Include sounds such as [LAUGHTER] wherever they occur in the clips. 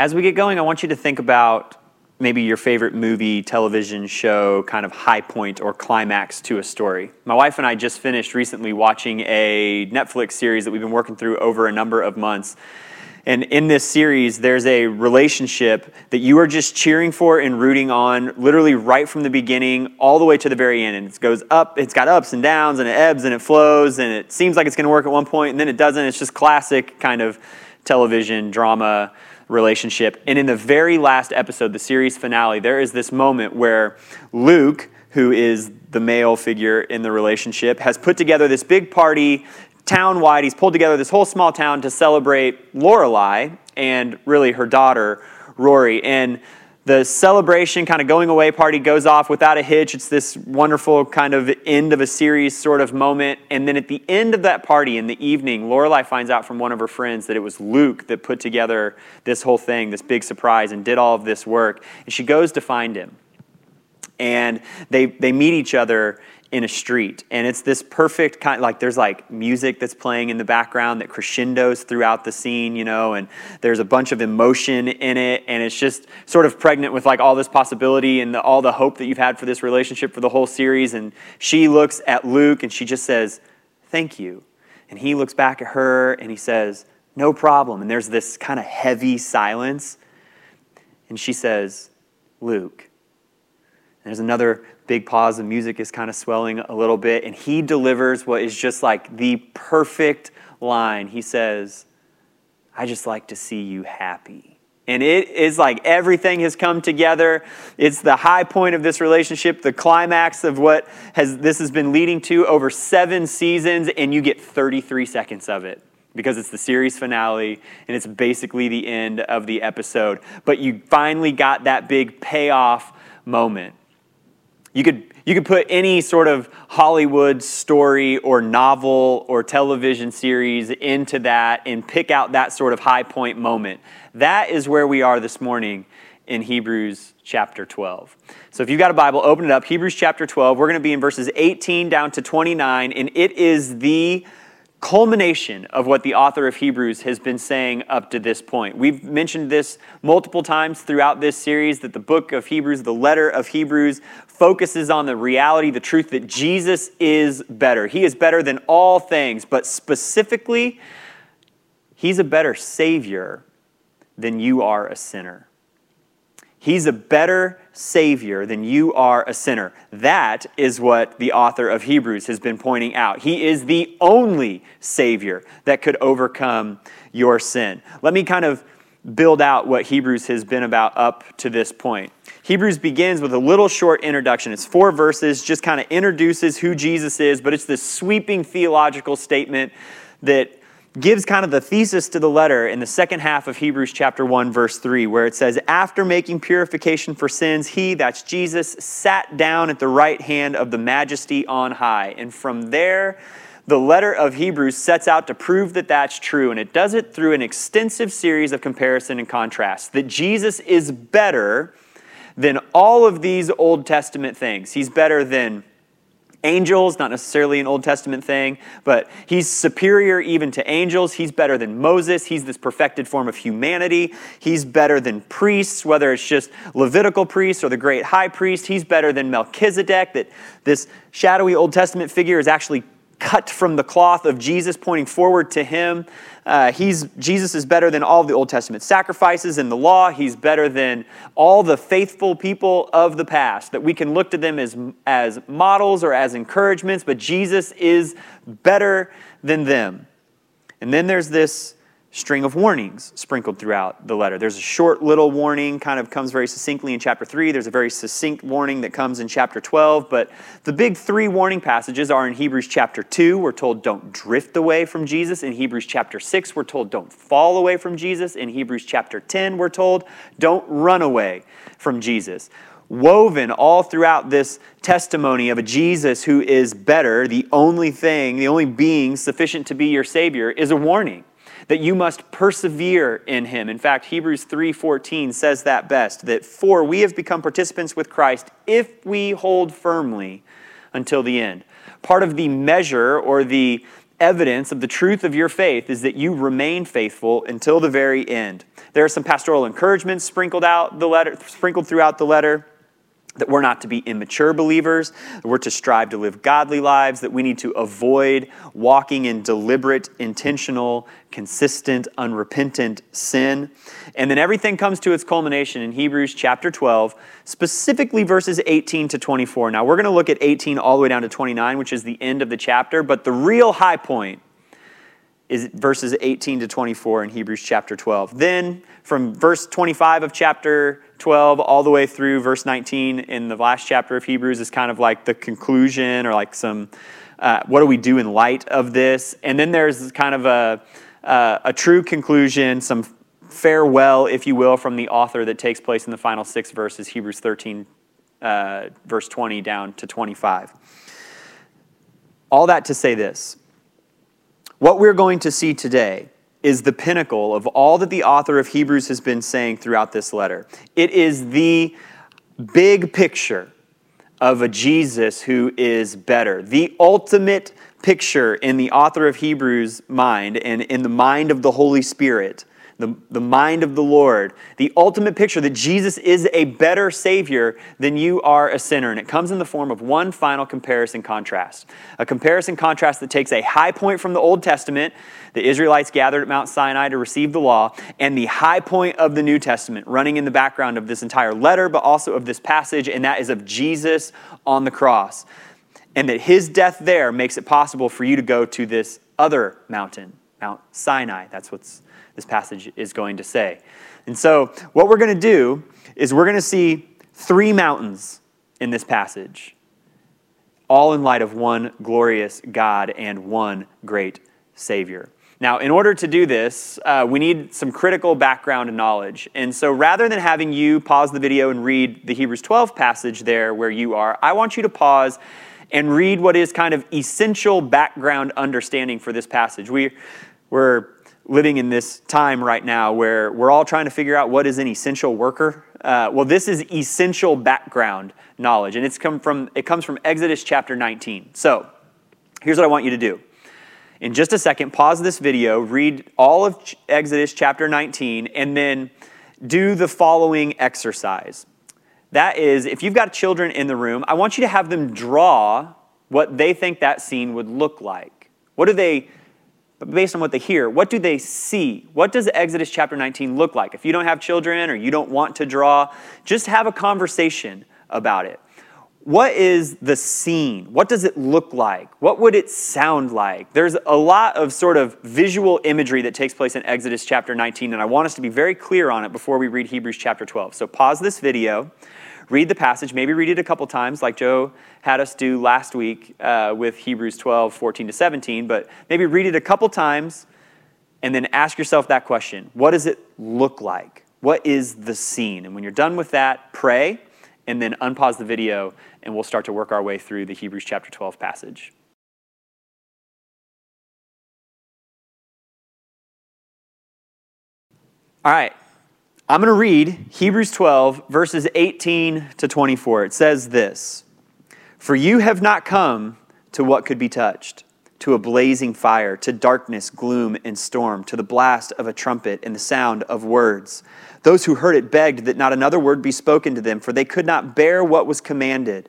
As we get going, I want you to think about maybe your favorite movie, television show, kind of high point or climax to a story. My wife and I just finished recently watching a Netflix series that we've been working through over a number of months. And in this series, there's a relationship that you are just cheering for and rooting on, literally right from the beginning all the way to the very end. And it goes up, it's got ups and downs, and it ebbs and it flows, and it seems like it's going to work at one point, and then it doesn't. It's just classic kind of television drama relationship. And in the very last episode, the series finale, there is this moment where Luke, who is the male figure in the relationship, has put together this big party town wide. He's pulled together this whole small town to celebrate Lorelai and really her daughter, Rory. And the celebration kind of going away party goes off without a hitch. It's this wonderful kind of end of a series sort of moment. And then at the end of that party in the evening, Lorelai finds out from one of her friends that it was Luke that put together this whole thing, this big surprise, and did all of this work. And she goes to find him. And they, they meet each other in a street. And it's this perfect kind like there's like music that's playing in the background that crescendos throughout the scene you know and there's a bunch of emotion in it. And it's just sort of pregnant with like all this possibility and the, all the hope that you've had for this relationship for the whole series. And she looks at luke and she just says thank you. And he looks back at her and he says no problem. And there's this kind of heavy silence. And she says luke there's another big pause. The music is kind of swelling a little bit. And he delivers what is just like the perfect line. He says, I just like to see you happy. And it is like everything has come together. It's the high point of this relationship, the climax of what has this has been leading to over seven seasons, and you get 33 seconds of it because it's the series finale and it's basically the end of the episode. But you finally got that big payoff moment. You could, you could put any sort of Hollywood story or novel or television series into that and pick out that sort of high point moment. That is where we are this morning in Hebrews chapter 12. So if you've got a Bible, open it up. Hebrews chapter 12. We're going to be in verses 18 down to 29, and it is the culmination of what the author of Hebrews has been saying up to this point. We've mentioned this multiple times throughout this series that the book of Hebrews, the letter of Hebrews, focuses on the reality, the truth that Jesus is better. He is better than all things, but specifically, He's a better Savior than you are a sinner. He's a better Savior than you are a sinner. That is what the author of Hebrews has been pointing out. He is the only Savior that could overcome your sin. Let me kind of build out what Hebrews has been about up to this point. Hebrews begins with a little short introduction. It's four verses, just kind of introduces who Jesus is, but it's this sweeping theological statement that gives kind of the thesis to the letter in the second half of Hebrews chapter 1 verse 3 where it says after making purification for sins he that's Jesus sat down at the right hand of the majesty on high and from there the letter of Hebrews sets out to prove that that's true and it does it through an extensive series of comparison and contrast that Jesus is better than all of these Old Testament things he's better than angels, not necessarily an Old Testament thing, but he's superior even to angels. He's better than Moses. He's this perfected form of humanity. He's better than priests, whether it's just Levitical priests or the great high priest. He's better than Melchizedek, that this shadowy Old Testament figure is actually cut from the cloth of Jesus, pointing forward to him. Uh, he's, Jesus is better than all the Old Testament sacrifices and the law. He's better than all the faithful people of the past, that we can look to them as, as models or as encouragements, but Jesus is better than them. And then there's this string of warnings sprinkled throughout the letter. There's a short little warning, kind of comes very succinctly in chapter 3. There's a very succinct warning that comes in chapter 12. But the big three warning passages are in Hebrews chapter 2, we're told don't drift away from Jesus. In Hebrews chapter 6, we're told don't fall away from Jesus. In Hebrews chapter 10, we're told don't run away from Jesus. Woven all throughout this testimony of a Jesus who is better, the only thing, the only being sufficient to be your Savior, is a warning that you must persevere in him. In fact, Hebrews 3:14 says that best, that for we have become participants with Christ if we hold firmly until the end. Part of the measure or the evidence of the truth of your faith is that you remain faithful until the very end. There are some pastoral encouragements sprinkled out the letter, sprinkled throughout the letter that we're not to be immature believers, that we're to strive to live godly lives, that we need to avoid walking in deliberate, intentional, consistent, unrepentant sin. And then everything comes to its culmination in Hebrews chapter 12, specifically verses 18 to 24. Now, we're going to look at 18 all the way down to 29, which is the end of the chapter, but the real high point is verses 18 to 24 in Hebrews chapter 12. Then, from verse 25 of chapter 12 all the way through verse 19 in the last chapter of Hebrews is kind of like the conclusion or like some, uh, what do we do in light of this? And then there's kind of a, uh, a true conclusion, some farewell, if you will, from the author that takes place in the final six verses, Hebrews 13, uh, verse 20 down to 25. All that to say this what we're going to see today is the pinnacle of all that the author of Hebrews has been saying throughout this letter. It is the big picture of a Jesus who is better, the ultimate picture in the author of Hebrews' mind and in the mind of the Holy Spirit the, the mind of the Lord, the ultimate picture that Jesus is a better Savior than you are a sinner. And it comes in the form of one final comparison contrast. A comparison contrast that takes a high point from the Old Testament, the Israelites gathered at Mount Sinai to receive the law, and the high point of the New Testament, running in the background of this entire letter, but also of this passage, and that is of Jesus on the cross. And that his death there makes it possible for you to go to this other mountain, Mount Sinai. That's what's this passage is going to say. And so, what we're going to do is we're going to see three mountains in this passage, all in light of one glorious God and one great Savior. Now, in order to do this, uh, we need some critical background knowledge. And so, rather than having you pause the video and read the Hebrews 12 passage there where you are, I want you to pause and read what is kind of essential background understanding for this passage. We, we're living in this time right now where we're all trying to figure out what is an essential worker. Uh, well, this is essential background knowledge, and it's come from it comes from Exodus chapter 19. So, here's what I want you to do. In just a second, pause this video, read all of Exodus chapter 19, and then do the following exercise. That is, if you've got children in the room, I want you to have them draw what they think that scene would look like. What do they but based on what they hear, what do they see? What does Exodus chapter 19 look like? If you don't have children or you don't want to draw, just have a conversation about it. What is the scene? What does it look like? What would it sound like? There's a lot of sort of visual imagery that takes place in Exodus chapter 19, and I want us to be very clear on it before we read Hebrews chapter 12. So pause this video read the passage, maybe read it a couple times, like Joe had us do last week uh, with Hebrews 12, 14 to 17, but maybe read it a couple times and then ask yourself that question What does it look like? What is the scene? And when you're done with that, pray and then unpause the video and we'll start to work our way through the Hebrews chapter 12 passage. All right, I'm going to read Hebrews 12, verses 18 to 24. It says this For you have not come to what could be touched, to a blazing fire, to darkness, gloom, and storm, to the blast of a trumpet and the sound of words. Those who heard it begged that not another word be spoken to them, for they could not bear what was commanded.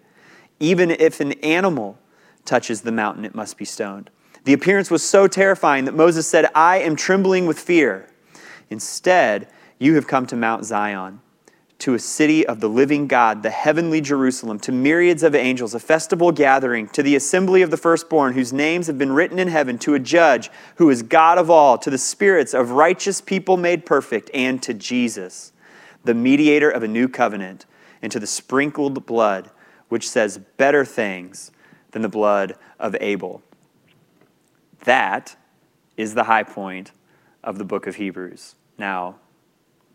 Even if an animal touches the mountain, it must be stoned. The appearance was so terrifying that Moses said, I am trembling with fear. Instead, you have come to Mount Zion, to a city of the living God, the heavenly Jerusalem, to myriads of angels, a festival gathering, to the assembly of the firstborn, whose names have been written in heaven, to a judge who is God of all, to the spirits of righteous people made perfect, and to Jesus, the mediator of a new covenant, and to the sprinkled blood, which says better things than the blood of Abel. That is the high point of the book of Hebrews. Now,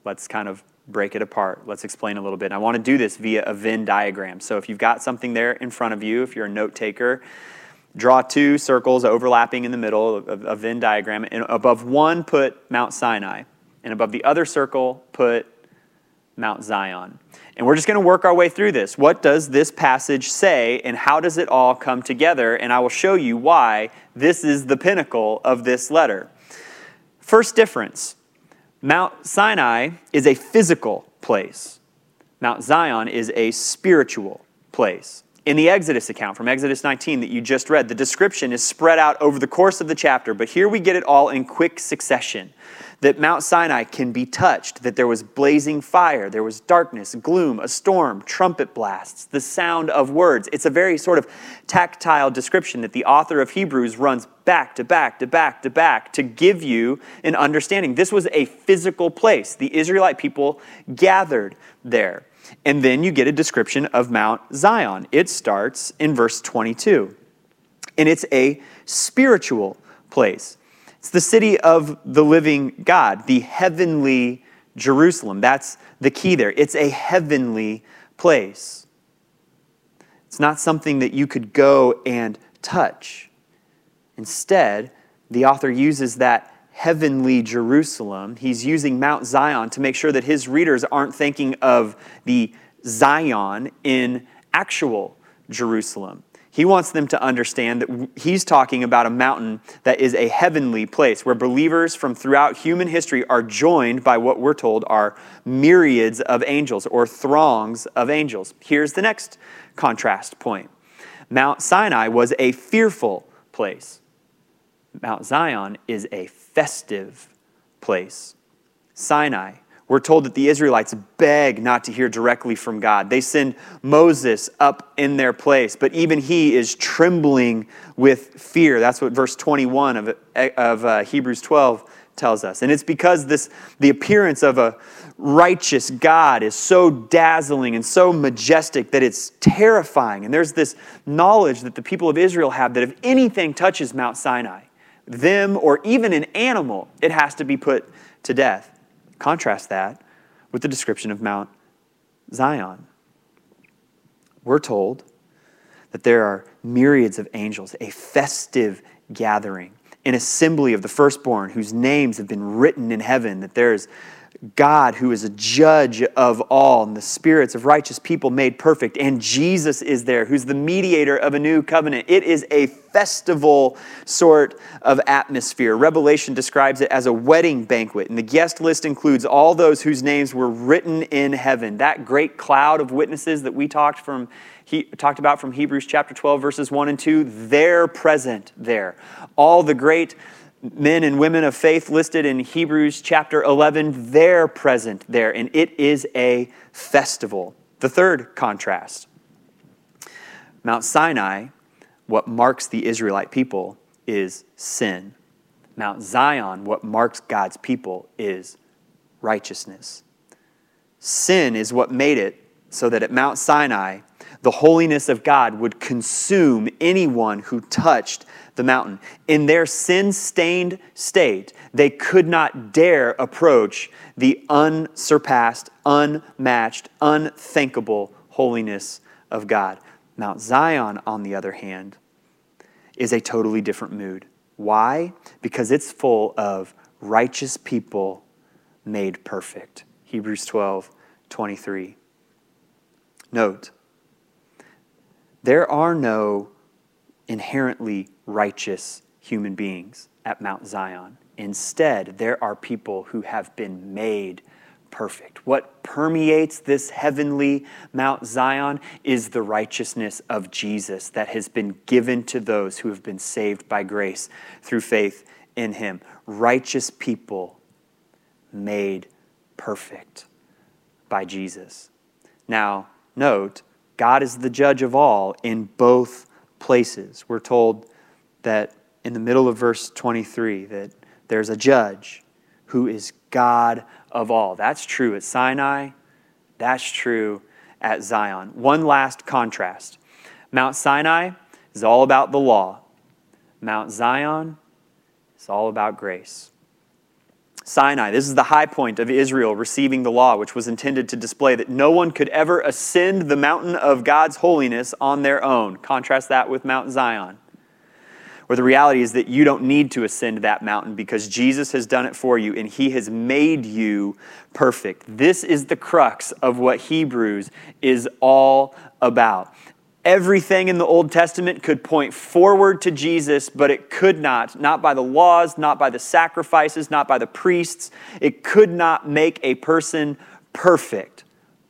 let's kind of break it apart. Let's explain a little bit. I want to do this via a Venn diagram. So if you've got something there in front of you, if you're a note taker, draw two circles overlapping in the middle of a Venn diagram. And above one, put Mount Sinai. And above the other circle, put Mount Zion. And we're just going to work our way through this. What does this passage say, and how does it all come together? And I will show you why this is the pinnacle of this letter. First difference Mount Sinai is a physical place, Mount Zion is a spiritual place. In the Exodus account from Exodus 19 that you just read, the description is spread out over the course of the chapter, but here we get it all in quick succession that Mount Sinai can be touched, that there was blazing fire, there was darkness, gloom, a storm, trumpet blasts, the sound of words. It's a very sort of tactile description that the author of Hebrews runs back to back to back to back to give you an understanding. This was a physical place. The Israelite people gathered there. And then you get a description of Mount Zion. It starts in verse 22. And it's a spiritual place. It's the city of the living God, the heavenly Jerusalem. That's the key there. It's a heavenly place. It's not something that you could go and touch. Instead, the author uses that heavenly Jerusalem. He's using Mount Zion to make sure that his readers aren't thinking of the Zion in actual Jerusalem. He wants them to understand that he's talking about a mountain that is a heavenly place where believers from throughout human history are joined by what we're told are myriads of angels or throngs of angels. Here's the next contrast point Mount Sinai was a fearful place, Mount Zion is a festive place. Sinai we're told that the Israelites beg not to hear directly from God. They send Moses up in their place, but even he is trembling with fear. That's what verse 21 of, of uh, Hebrews 12 tells us. And it's because this, the appearance of a righteous God is so dazzling and so majestic that it's terrifying. And there's this knowledge that the people of Israel have that if anything touches Mount Sinai, them or even an animal, it has to be put to death. Contrast that with the description of Mount Zion. We're told that there are myriads of angels, a festive gathering, an assembly of the firstborn whose names have been written in heaven, that there's God who is a judge of all, and the spirits of righteous people made perfect, and Jesus is there, who's the mediator of a new covenant. It is a festival sort of atmosphere. Revelation describes it as a wedding banquet, and the guest list includes all those whose names were written in heaven. That great cloud of witnesses that we talked from he talked about from Hebrews chapter 12 verses 1 and 2, they're present there. All the great men and women of faith listed in Hebrews chapter 11, they're present there, and it is a festival. The third contrast Mount Sinai, what marks the Israelite people is sin. Mount Zion, what marks God's people is righteousness. Sin is what made it so that at Mount Sinai, the holiness of God would consume anyone who touched the mountain. In their sin stained state, they could not dare approach the unsurpassed, unmatched, unthinkable holiness of God. Mount Zion, on the other hand, is a totally different mood. Why? Because it's full of righteous people made perfect. Hebrews 12, 23. Note, there are no inherently righteous human beings at Mount Zion. Instead, there are people who have been made perfect. What permeates this heavenly Mount Zion is the righteousness of Jesus that has been given to those who have been saved by grace through faith in Him. Righteous people made perfect by Jesus. Now, note, God is the judge of all in both places. We're told that in the middle of verse 23 that there's a judge who is God of all. That's true at Sinai, that's true at Zion. One last contrast Mount Sinai is all about the law, Mount Zion is all about grace. Sinai. This is the high point of Israel receiving the law, which was intended to display that no one could ever ascend the mountain of God's holiness on their own. Contrast that with Mount Zion, where the reality is that you don't need to ascend that mountain because Jesus has done it for you and he has made you perfect. This is the crux of what Hebrews is all about. Everything in the Old Testament could point forward to Jesus, but it could not, not by the laws, not by the sacrifices, not by the priests. It could not make a person perfect.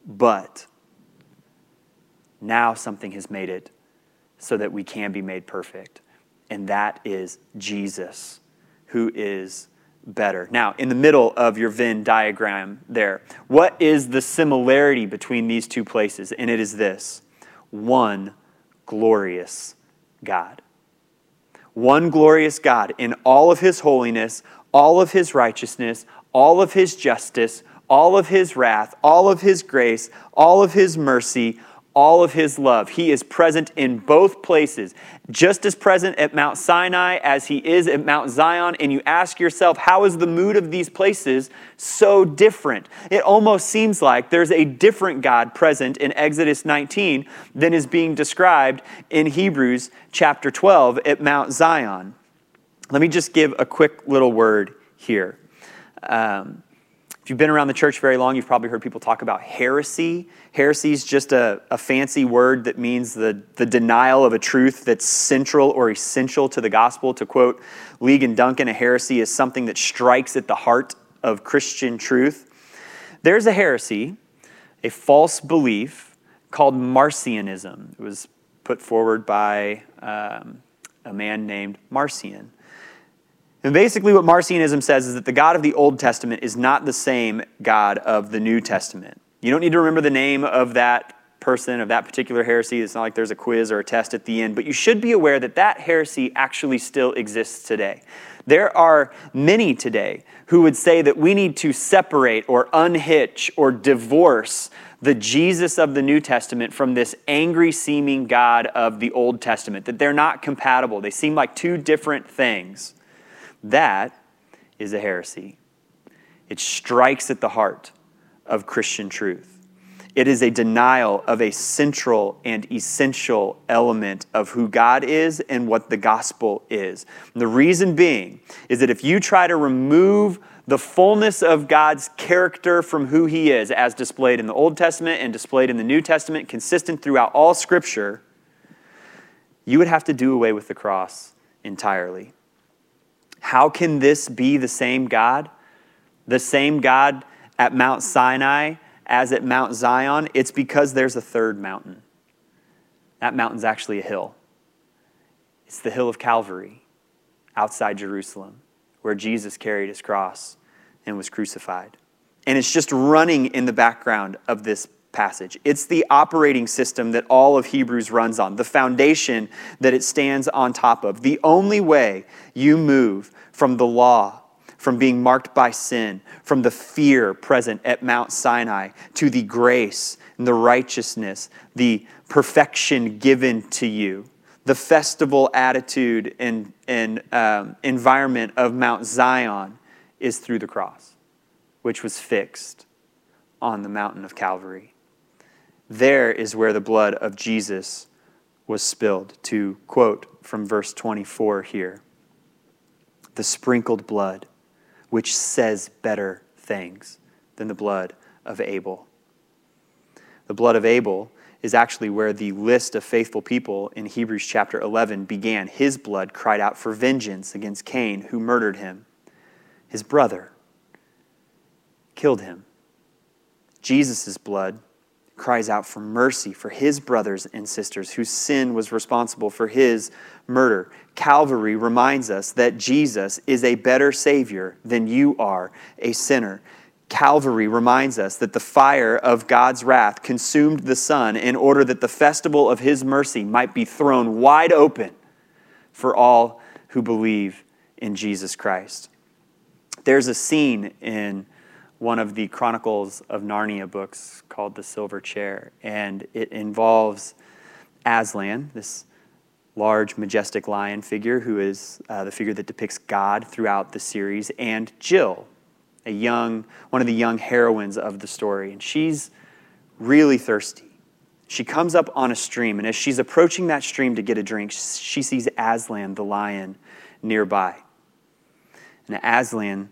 But now something has made it so that we can be made perfect, and that is Jesus, who is better. Now, in the middle of your Venn diagram there, what is the similarity between these two places? And it is this one glorious God. One glorious God in all of his holiness, all of his righteousness, all of his justice, all of his wrath, all of his grace, all of his mercy, all of his love. He is present in both places, just as present at Mount Sinai as he is at Mount Zion. And you ask yourself, how is the mood of these places so different? It almost seems like there's a different God present in Exodus 19 than is being described in Hebrews chapter 12 at Mount Zion. Let me just give a quick little word here. Um, if you've been around the church very long, you've probably heard people talk about heresy. Heresy is just a, a fancy word that means the, the denial of a truth that's central or essential to the gospel. To quote Ligon Duncan, a heresy is something that strikes at the heart of Christian truth. There's a heresy, a false belief called Marcionism. It was put forward by um, a man named Marcion. And basically, what Marcionism says is that the God of the Old Testament is not the same God of the New Testament. You don't need to remember the name of that person, of that particular heresy. It's not like there's a quiz or a test at the end, but you should be aware that that heresy actually still exists today. There are many today who would say that we need to separate or unhitch or divorce the Jesus of the New Testament from this angry seeming God of the Old Testament, that they're not compatible. They seem like two different things. That is a heresy. It strikes at the heart of Christian truth. It is a denial of a central and essential element of who God is and what the gospel is. And the reason being is that if you try to remove the fullness of God's character from who He is, as displayed in the Old Testament and displayed in the New Testament, consistent throughout all Scripture, you would have to do away with the cross entirely. How can this be the same God? The same God at Mount Sinai as at Mount Zion? It's because there's a third mountain. That mountain's actually a hill. It's the hill of Calvary outside Jerusalem, where Jesus carried his cross and was crucified. And it's just running in the background of this passage. It's the operating system that all of Hebrews runs on, the foundation that it stands on top of. The only way you move from the law, from being marked by sin, from the fear present at Mount Sinai, to the grace and the righteousness, the perfection given to you, the festival attitude and, and um, environment of Mount Zion is through the cross, which was fixed on the mountain of Calvary. There is where the blood of Jesus was spilled, to quote from verse 24 here the sprinkled blood, which says better things than the blood of Abel. The blood of Abel is actually where the list of faithful people in Hebrews chapter 11 began. His blood cried out for vengeance against Cain, who murdered him. His brother killed him. Jesus' blood cries out for mercy for his brothers and sisters whose sin was responsible for his murder. Calvary reminds us that Jesus is a better Savior than you are a sinner. Calvary reminds us that the fire of God's wrath consumed the Son in order that the festival of His mercy might be thrown wide open for all who believe in Jesus Christ. There's a scene in one of the Chronicles of Narnia books called The Silver Chair, and it involves Aslan, this large, majestic lion figure who is uh, the figure that depicts God throughout the series, and Jill, a young, one of the young heroines of the story. And she's really thirsty. She comes up on a stream, and as she's approaching that stream to get a drink, she sees Aslan, the lion, nearby. And Aslan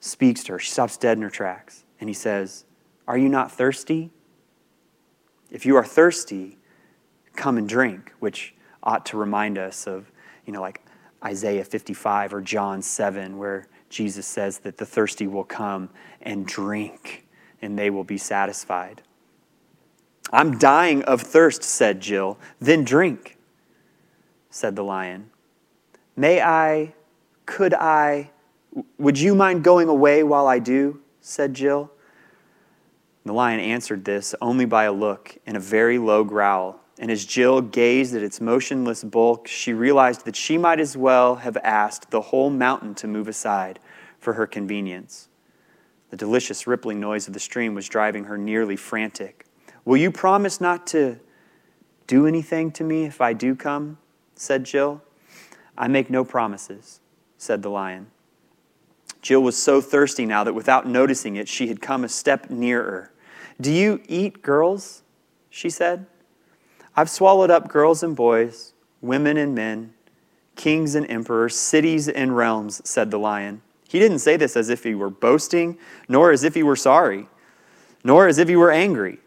speaks to her. She stops dead in her tracks, and he says, Are you not thirsty? If you are thirsty, come and drink, which ought to remind us of, you know, like Isaiah 55 or John 7, where Jesus says that the thirsty will come and drink and they will be satisfied. I'm dying of thirst, said Jill. Then drink, said the lion. May I, could I, would you mind going away while I do? said Jill. The lion answered this only by a look and a very low growl. And as Jill gazed at its motionless bulk, she realized that she might as well have asked the whole mountain to move aside for her convenience. The delicious rippling noise of the stream was driving her nearly frantic. Will you promise not to do anything to me if I do come? said Jill. I make no promises, said the lion. Jill was so thirsty now that without noticing it, she had come a step nearer. Do you eat girls? she said. I've swallowed up girls and boys, women and men, kings and emperors, cities and realms, said the lion. He didn't say this as if he were boasting, nor as if he were sorry, nor as if he were angry.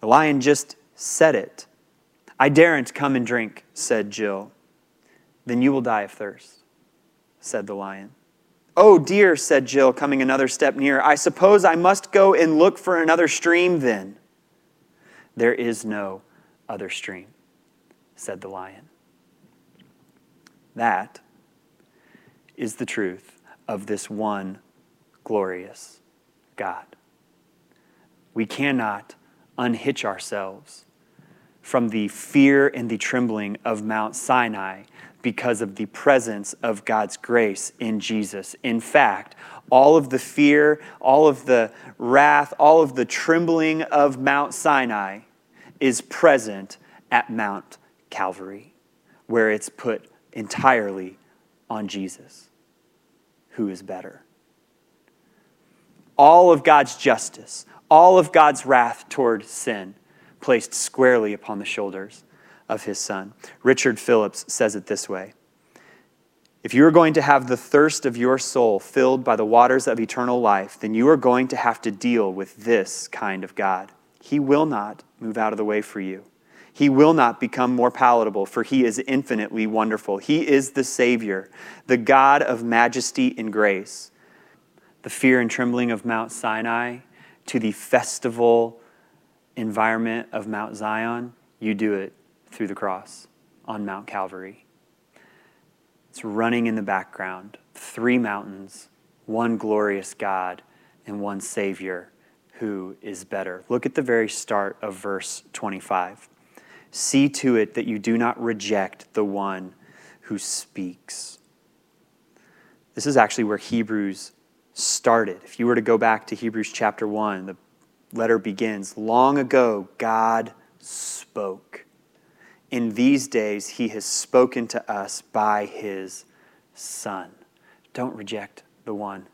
The lion just said it. I daren't come and drink, said Jill. Then you will die of thirst, said the lion. Oh, dear, said Jill, coming another step nearer. I suppose I must go and look for another stream then. There is no other stream, said the lion. That is the truth of this one glorious God. We cannot unhitch ourselves from the fear and the trembling of Mount Sinai because of the presence of God's grace in Jesus. In fact, all of the fear, all of the wrath, all of the trembling of Mount Sinai is present at Mount Calvary, where it's put entirely on Jesus who is better. All of God's justice, all of God's wrath toward sin placed squarely upon the shoulders of his son. Richard Phillips says it this way If you are going to have the thirst of your soul filled by the waters of eternal life, then you are going to have to deal with this kind of God. He will not move out of the way for you. He will not become more palatable, for he is infinitely wonderful. He is the Savior, the God of majesty and grace. The fear and trembling of Mount Sinai to the festival environment of Mount Zion, you do it through the cross on Mount Calvary. It's running in the background. Three mountains, one glorious God, and one Savior who is better. Look at the very start of verse 25. See to it that you do not reject the one who speaks. This is actually where Hebrews started. If you were to go back to Hebrews chapter 1, the letter begins Long ago, God spoke. In these days, he has spoken to us by his Son. Don't reject the one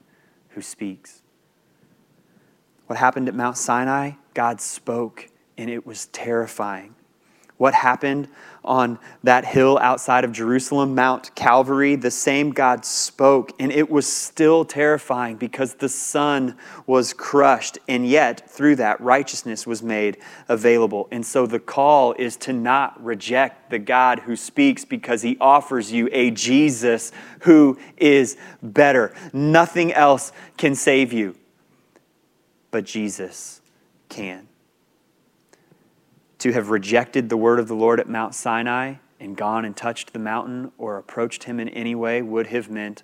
who speaks. What happened at Mount Sinai? God spoke, and it was terrifying what happened on that hill outside of Jerusalem, Mount Calvary, the same God spoke, and it was still terrifying because the Son was crushed, and yet through that, righteousness was made available. And so the call is to not reject the God who speaks because he offers you a Jesus who is better. Nothing else can save you, but Jesus can to have rejected the word of the Lord at Mount Sinai and gone and touched the mountain or approached him in any way would have meant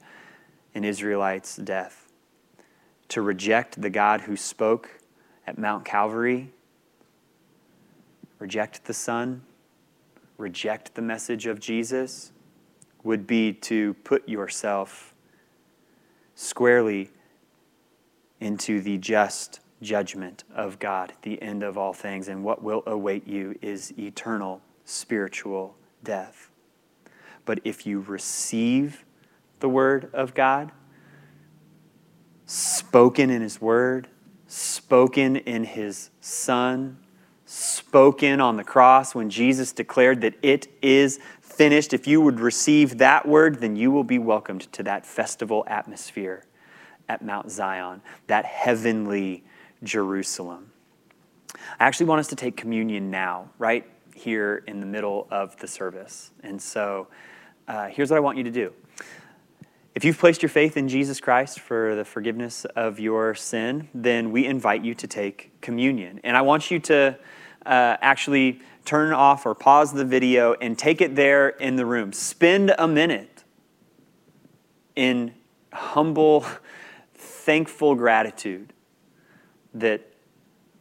an Israelite's death. To reject the God who spoke at Mount Calvary, reject the Son, reject the message of Jesus, would be to put yourself squarely into the just judgment of God, the end of all things, and what will await you is eternal spiritual death. But if you receive the Word of God, spoken in His Word, spoken in His Son, spoken on the cross when Jesus declared that it is finished, if you would receive that word, then you will be welcomed to that festival atmosphere at Mount Zion, that heavenly Jerusalem. I actually want us to take communion now, right? here in the middle of the service. And so uh, here's what I want you to do. If you've placed your faith in Jesus Christ for the forgiveness of your sin, then we invite you to take communion. And I want you to uh, actually turn off or pause the video and take it there in the room. Spend a minute in humble, [LAUGHS] thankful gratitude that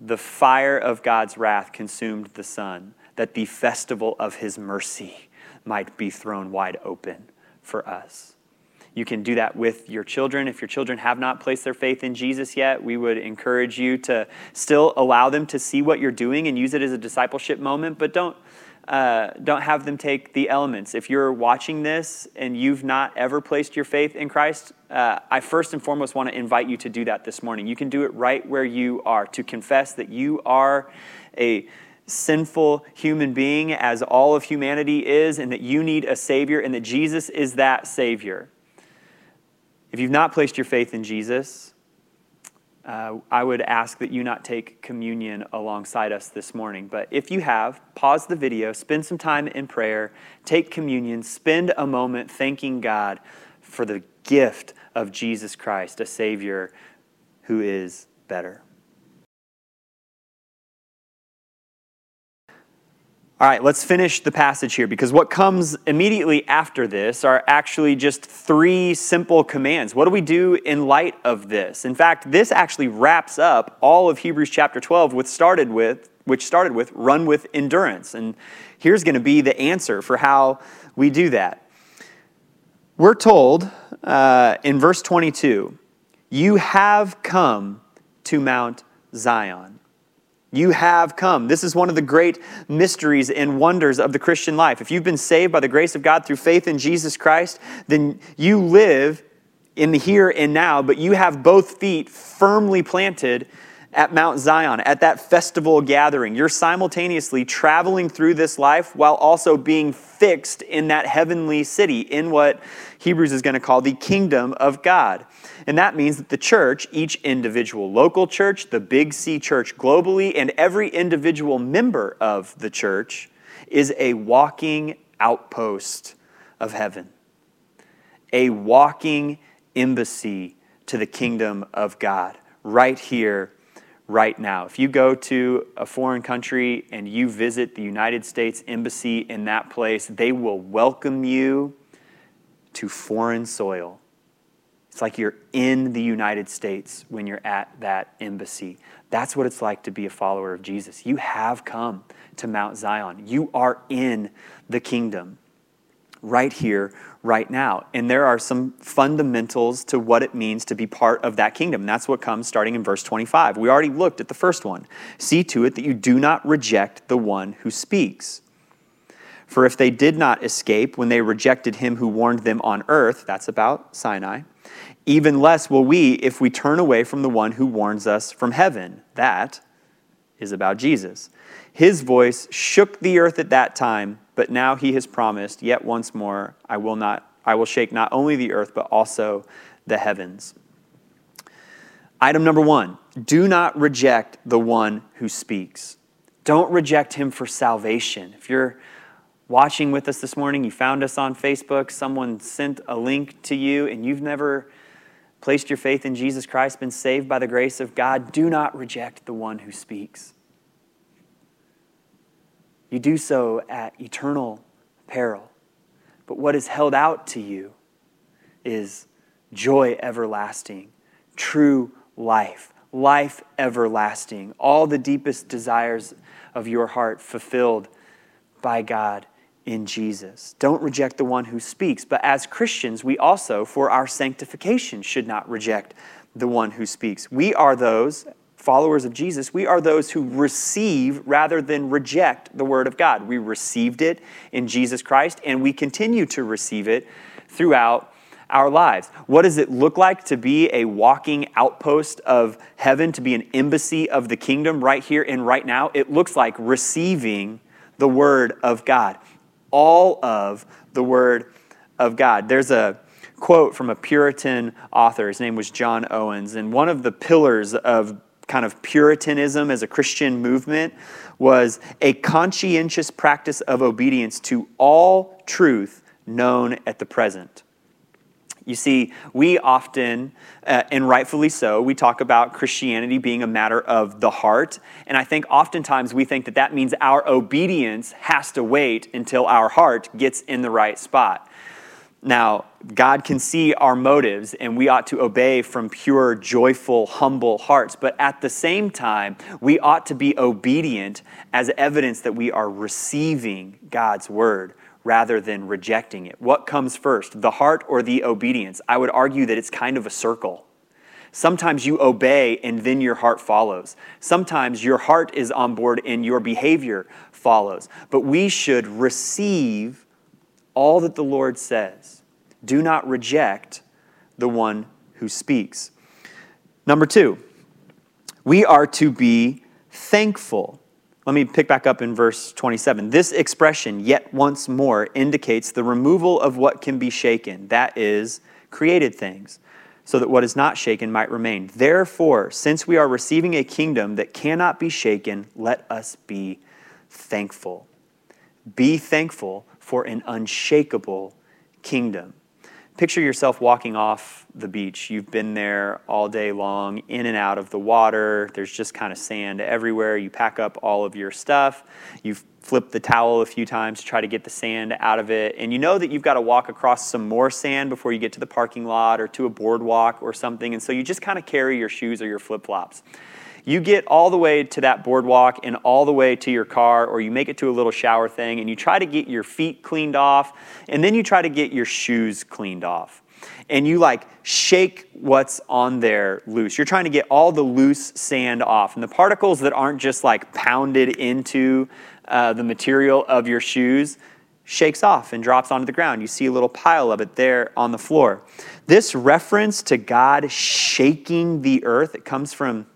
the fire of God's wrath consumed the Son, that the festival of his mercy might be thrown wide open for us. You can do that with your children. If your children have not placed their faith in Jesus yet, we would encourage you to still allow them to see what you're doing and use it as a discipleship moment, but don't. Uh, don't have them take the elements. If you're watching this and you've not ever placed your faith in Christ, uh, I first and foremost want to invite you to do that this morning. You can do it right where you are, to confess that you are a sinful human being, as all of humanity is, and that you need a Savior, and that Jesus is that Savior. If you've not placed your faith in Jesus, uh, I would ask that you not take communion alongside us this morning. But if you have, pause the video, spend some time in prayer, take communion, spend a moment thanking God for the gift of Jesus Christ, a Savior who is better. All right, let's finish the passage here because what comes immediately after this are actually just three simple commands. What do we do in light of this? In fact, this actually wraps up all of Hebrews chapter 12 with started with which started with run with endurance. And here's going to be the answer for how we do that. We're told uh, in verse 22, you have come to Mount Zion. You have come. This is one of the great mysteries and wonders of the Christian life. If you've been saved by the grace of God through faith in Jesus Christ, then you live in the here and now, but you have both feet firmly planted at Mount Zion, at that festival gathering. You're simultaneously traveling through this life while also being fixed in that heavenly city, in what Hebrews is going to call the kingdom of God. And that means that the church, each individual local church, the Big C church globally, and every individual member of the church is a walking outpost of heaven, a walking embassy to the kingdom of God right here right now. If you go to a foreign country and you visit the United States Embassy in that place, they will welcome you to foreign soil. It's like you're in the United States when you're at that embassy. That's what it's like to be a follower of Jesus. You have come to Mount Zion, you are in the kingdom right here, right now. And there are some fundamentals to what it means to be part of that kingdom. That's what comes starting in verse 25. We already looked at the first one. See to it that you do not reject the one who speaks. For if they did not escape when they rejected him who warned them on earth, that's about Sinai, even less will we if we turn away from the one who warns us from heaven. That is about Jesus. His voice shook the earth at that time but now he has promised, yet once more, I will not I will shake not only the earth but also the heavens. Item number 1, do not reject the one who speaks. Don't reject him for salvation. If you're watching with us this morning, you found us on Facebook, someone sent a link to you and you've never placed your faith in Jesus Christ, been saved by the grace of God, do not reject the one who speaks. You do so at eternal peril. But what is held out to you is joy everlasting, true life, life everlasting, all the deepest desires of your heart fulfilled by God in Jesus. Don't reject the one who speaks. But as Christians, we also, for our sanctification, should not reject the one who speaks. We are those, followers of Jesus, we are those who receive rather than reject the Word of God. We received it in Jesus Christ, and we continue to receive it throughout our lives. What does it look like to be a walking outpost of heaven, to be an embassy of the kingdom right here and right now? It looks like receiving the Word of God, all of the Word of God. There's a quote from a Puritan author. His name was John Owens. And one of the pillars of kind of Puritanism as a Christian movement was a conscientious practice of obedience to all truth known at the present. You see, we often, uh, and rightfully so, we talk about Christianity being a matter of the heart. And I think oftentimes we think that that means our obedience has to wait until our heart gets in the right spot. Now, God can see our motives, and we ought to obey from pure, joyful, humble hearts. But at the same time, we ought to be obedient as evidence that we are receiving God's word rather than rejecting it. What comes first, the heart or the obedience? I would argue that it's kind of a circle. Sometimes you obey and then your heart follows. Sometimes your heart is on board and your behavior follows. But we should receive all that the Lord says. Do not reject the one who speaks. Number two, we are to be thankful. Let me pick back up in verse 27. This expression, yet once more, indicates the removal of what can be shaken, that is, created things, so that what is not shaken might remain. Therefore, since we are receiving a kingdom that cannot be shaken, let us be thankful. Be thankful for an unshakable kingdom. Picture yourself walking off the beach. You've been there all day long, in and out of the water. There's just kind of sand everywhere. You pack up all of your stuff. You've flipped the towel a few times to try to get the sand out of it. And you know that you've got to walk across some more sand before you get to the parking lot or to a boardwalk or something. And so you just kind of carry your shoes or your flip flops. You get all the way to that boardwalk and all the way to your car, or you make it to a little shower thing, and you try to get your feet cleaned off, and then you try to get your shoes cleaned off. And you like shake what's on there loose. You're trying to get all the loose sand off. And the particles that aren't just like pounded into uh, the material of your shoes shakes off and drops onto the ground. You see a little pile of it there on the floor. This reference to God shaking the earth, it comes from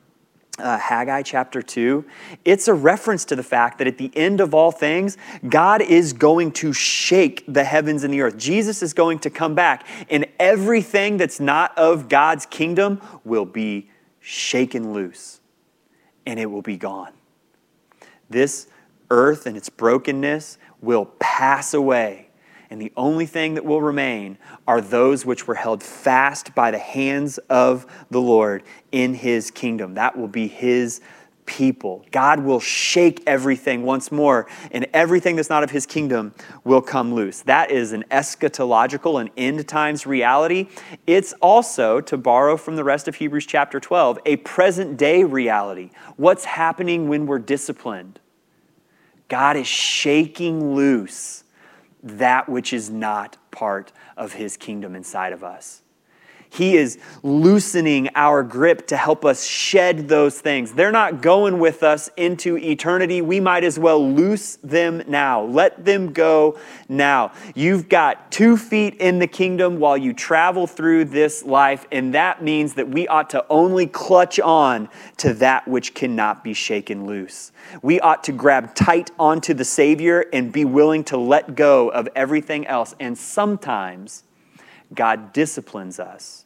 uh, Haggai chapter 2, it's a reference to the fact that at the end of all things, God is going to shake the heavens and the earth. Jesus is going to come back, and everything that's not of God's kingdom will be shaken loose, and it will be gone. This earth and its brokenness will pass away and the only thing that will remain are those which were held fast by the hands of the Lord in his kingdom. That will be his people. God will shake everything once more, and everything that's not of his kingdom will come loose. That is an eschatological and end times reality. It's also, to borrow from the rest of Hebrews chapter 12, a present day reality. What's happening when we're disciplined? God is shaking loose that which is not part of his kingdom inside of us. He is loosening our grip to help us shed those things. They're not going with us into eternity. We might as well loose them now. Let them go now. You've got two feet in the kingdom while you travel through this life, and that means that we ought to only clutch on to that which cannot be shaken loose. We ought to grab tight onto the Savior and be willing to let go of everything else. And sometimes God disciplines us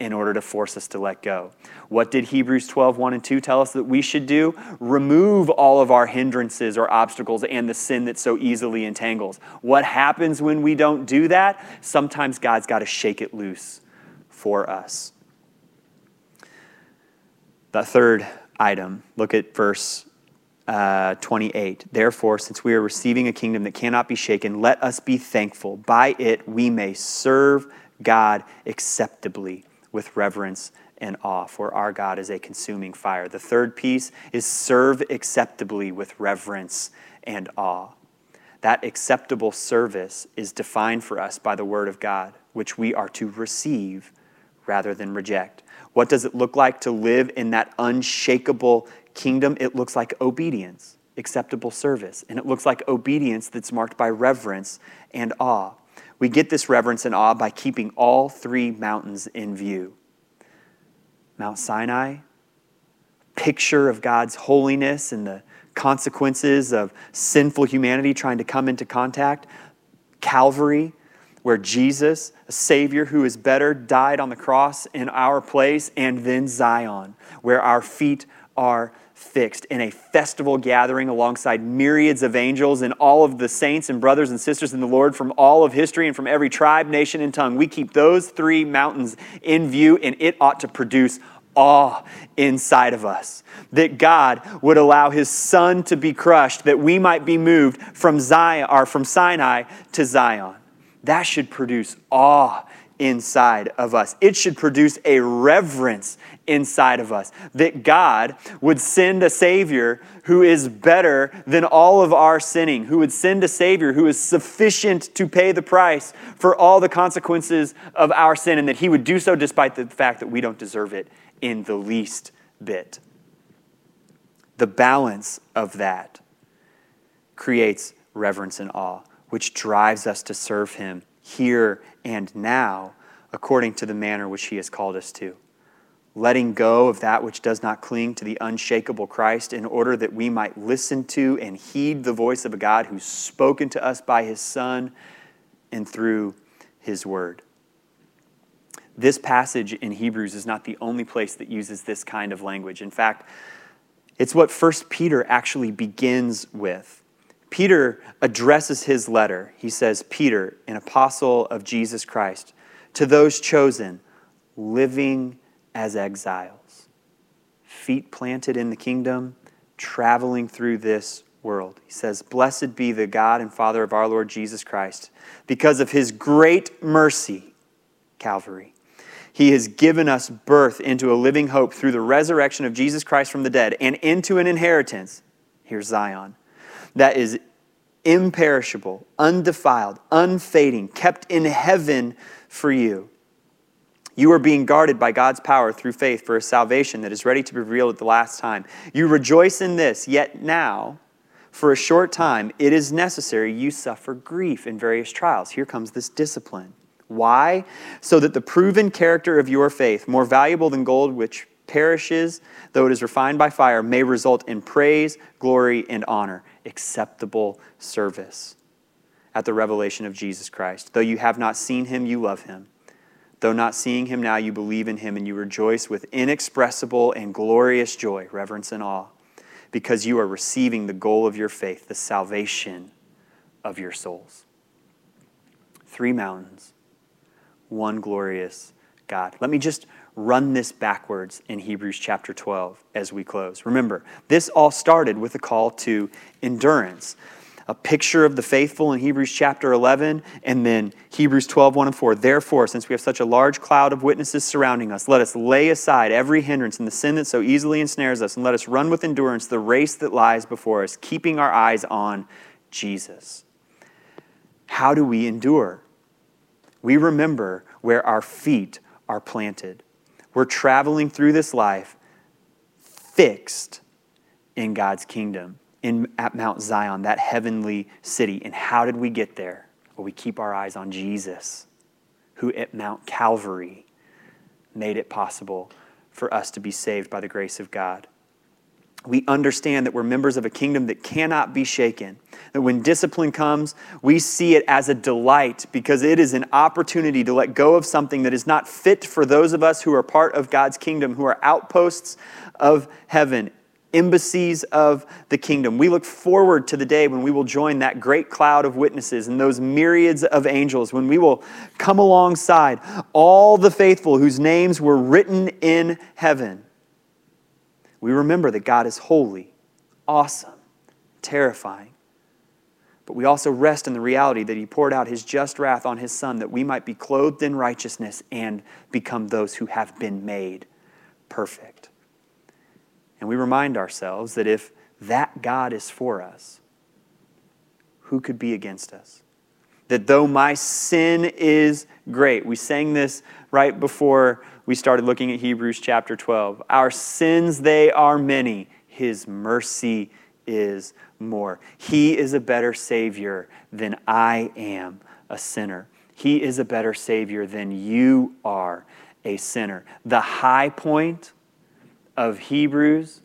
in order to force us to let go. What did Hebrews 12, 1 and 2 tell us that we should do? Remove all of our hindrances or obstacles and the sin that so easily entangles. What happens when we don't do that? Sometimes God's got to shake it loose for us. The third item, look at verse uh, 28. Therefore, since we are receiving a kingdom that cannot be shaken, let us be thankful. By it we may serve God acceptably with reverence and awe, for our God is a consuming fire. The third piece is serve acceptably with reverence and awe. That acceptable service is defined for us by the Word of God, which we are to receive rather than reject. What does it look like to live in that unshakable kingdom? It looks like obedience, acceptable service. And it looks like obedience that's marked by reverence and awe. We get this reverence and awe by keeping all three mountains in view Mount Sinai, picture of God's holiness and the consequences of sinful humanity trying to come into contact. Calvary, where Jesus, a Savior who is better, died on the cross in our place, and then Zion, where our feet are fixed in a festival gathering alongside myriads of angels and all of the saints and brothers and sisters in the Lord from all of history and from every tribe, nation, and tongue. We keep those three mountains in view, and it ought to produce awe inside of us. That God would allow his son to be crushed, that we might be moved from Zion or from Sinai to Zion. That should produce awe inside of us. It should produce a reverence inside of us that God would send a Savior who is better than all of our sinning, who would send a Savior who is sufficient to pay the price for all the consequences of our sin, and that He would do so despite the fact that we don't deserve it in the least bit. The balance of that creates reverence and awe, which drives us to serve Him here and now according to the manner which He has called us to. Letting go of that which does not cling to the unshakable Christ in order that we might listen to and heed the voice of a God who's spoken to us by His Son and through His Word. This passage in Hebrews is not the only place that uses this kind of language. In fact, it's what 1 Peter actually begins with. Peter addresses his letter. He says, Peter, an apostle of Jesus Christ, to those chosen, living as exiles, feet planted in the kingdom, traveling through this world. He says, Blessed be the God and Father of our Lord Jesus Christ, because of his great mercy, Calvary he has given us birth into a living hope through the resurrection of Jesus Christ from the dead and into an inheritance, here's Zion, that is imperishable, undefiled, unfading, kept in heaven for you. You are being guarded by God's power through faith for a salvation that is ready to be revealed at the last time. You rejoice in this, yet now, for a short time, it is necessary you suffer grief in various trials. Here comes this discipline. Why? So that the proven character of your faith, more valuable than gold which perishes, though it is refined by fire, may result in praise, glory, and honor, acceptable service at the revelation of Jesus Christ. Though you have not seen him, you love him. Though not seeing him now, you believe in him and you rejoice with inexpressible and glorious joy, reverence, and awe, because you are receiving the goal of your faith, the salvation of your souls. Three mountains one glorious God. Let me just run this backwards in Hebrews chapter 12 as we close. Remember, this all started with a call to endurance. A picture of the faithful in Hebrews chapter 11, and then Hebrews 12, 1 and 4. Therefore, since we have such a large cloud of witnesses surrounding us, let us lay aside every hindrance and the sin that so easily ensnares us, and let us run with endurance the race that lies before us, keeping our eyes on Jesus. How do we endure? we remember where our feet are planted. We're traveling through this life fixed in God's kingdom, in, at Mount Zion, that heavenly city. And how did we get there? Well, we keep our eyes on Jesus, who at Mount Calvary made it possible for us to be saved by the grace of God we understand that we're members of a kingdom that cannot be shaken. That when discipline comes, we see it as a delight because it is an opportunity to let go of something that is not fit for those of us who are part of God's kingdom, who are outposts of heaven, embassies of the kingdom. We look forward to the day when we will join that great cloud of witnesses and those myriads of angels, when we will come alongside all the faithful whose names were written in heaven we remember that God is holy, awesome, terrifying. But we also rest in the reality that He poured out His just wrath on His Son that we might be clothed in righteousness and become those who have been made perfect. And we remind ourselves that if that God is for us, who could be against us? That though my sin is great, we sang this right before we started looking at Hebrews chapter 12. Our sins, they are many. His mercy is more. He is a better Savior than I am a sinner. He is a better Savior than you are a sinner. The high point of Hebrews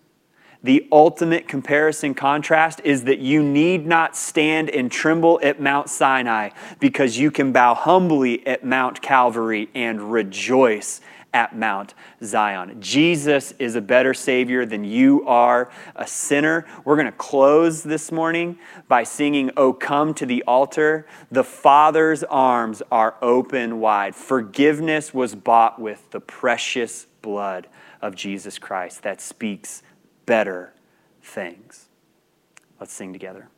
The ultimate comparison contrast is that you need not stand and tremble at Mount Sinai because you can bow humbly at Mount Calvary and rejoice at Mount Zion. Jesus is a better Savior than you are a sinner. We're going to close this morning by singing, Oh, come to the altar. The Father's arms are open wide. Forgiveness was bought with the precious blood of Jesus Christ that speaks better things. Let's sing together.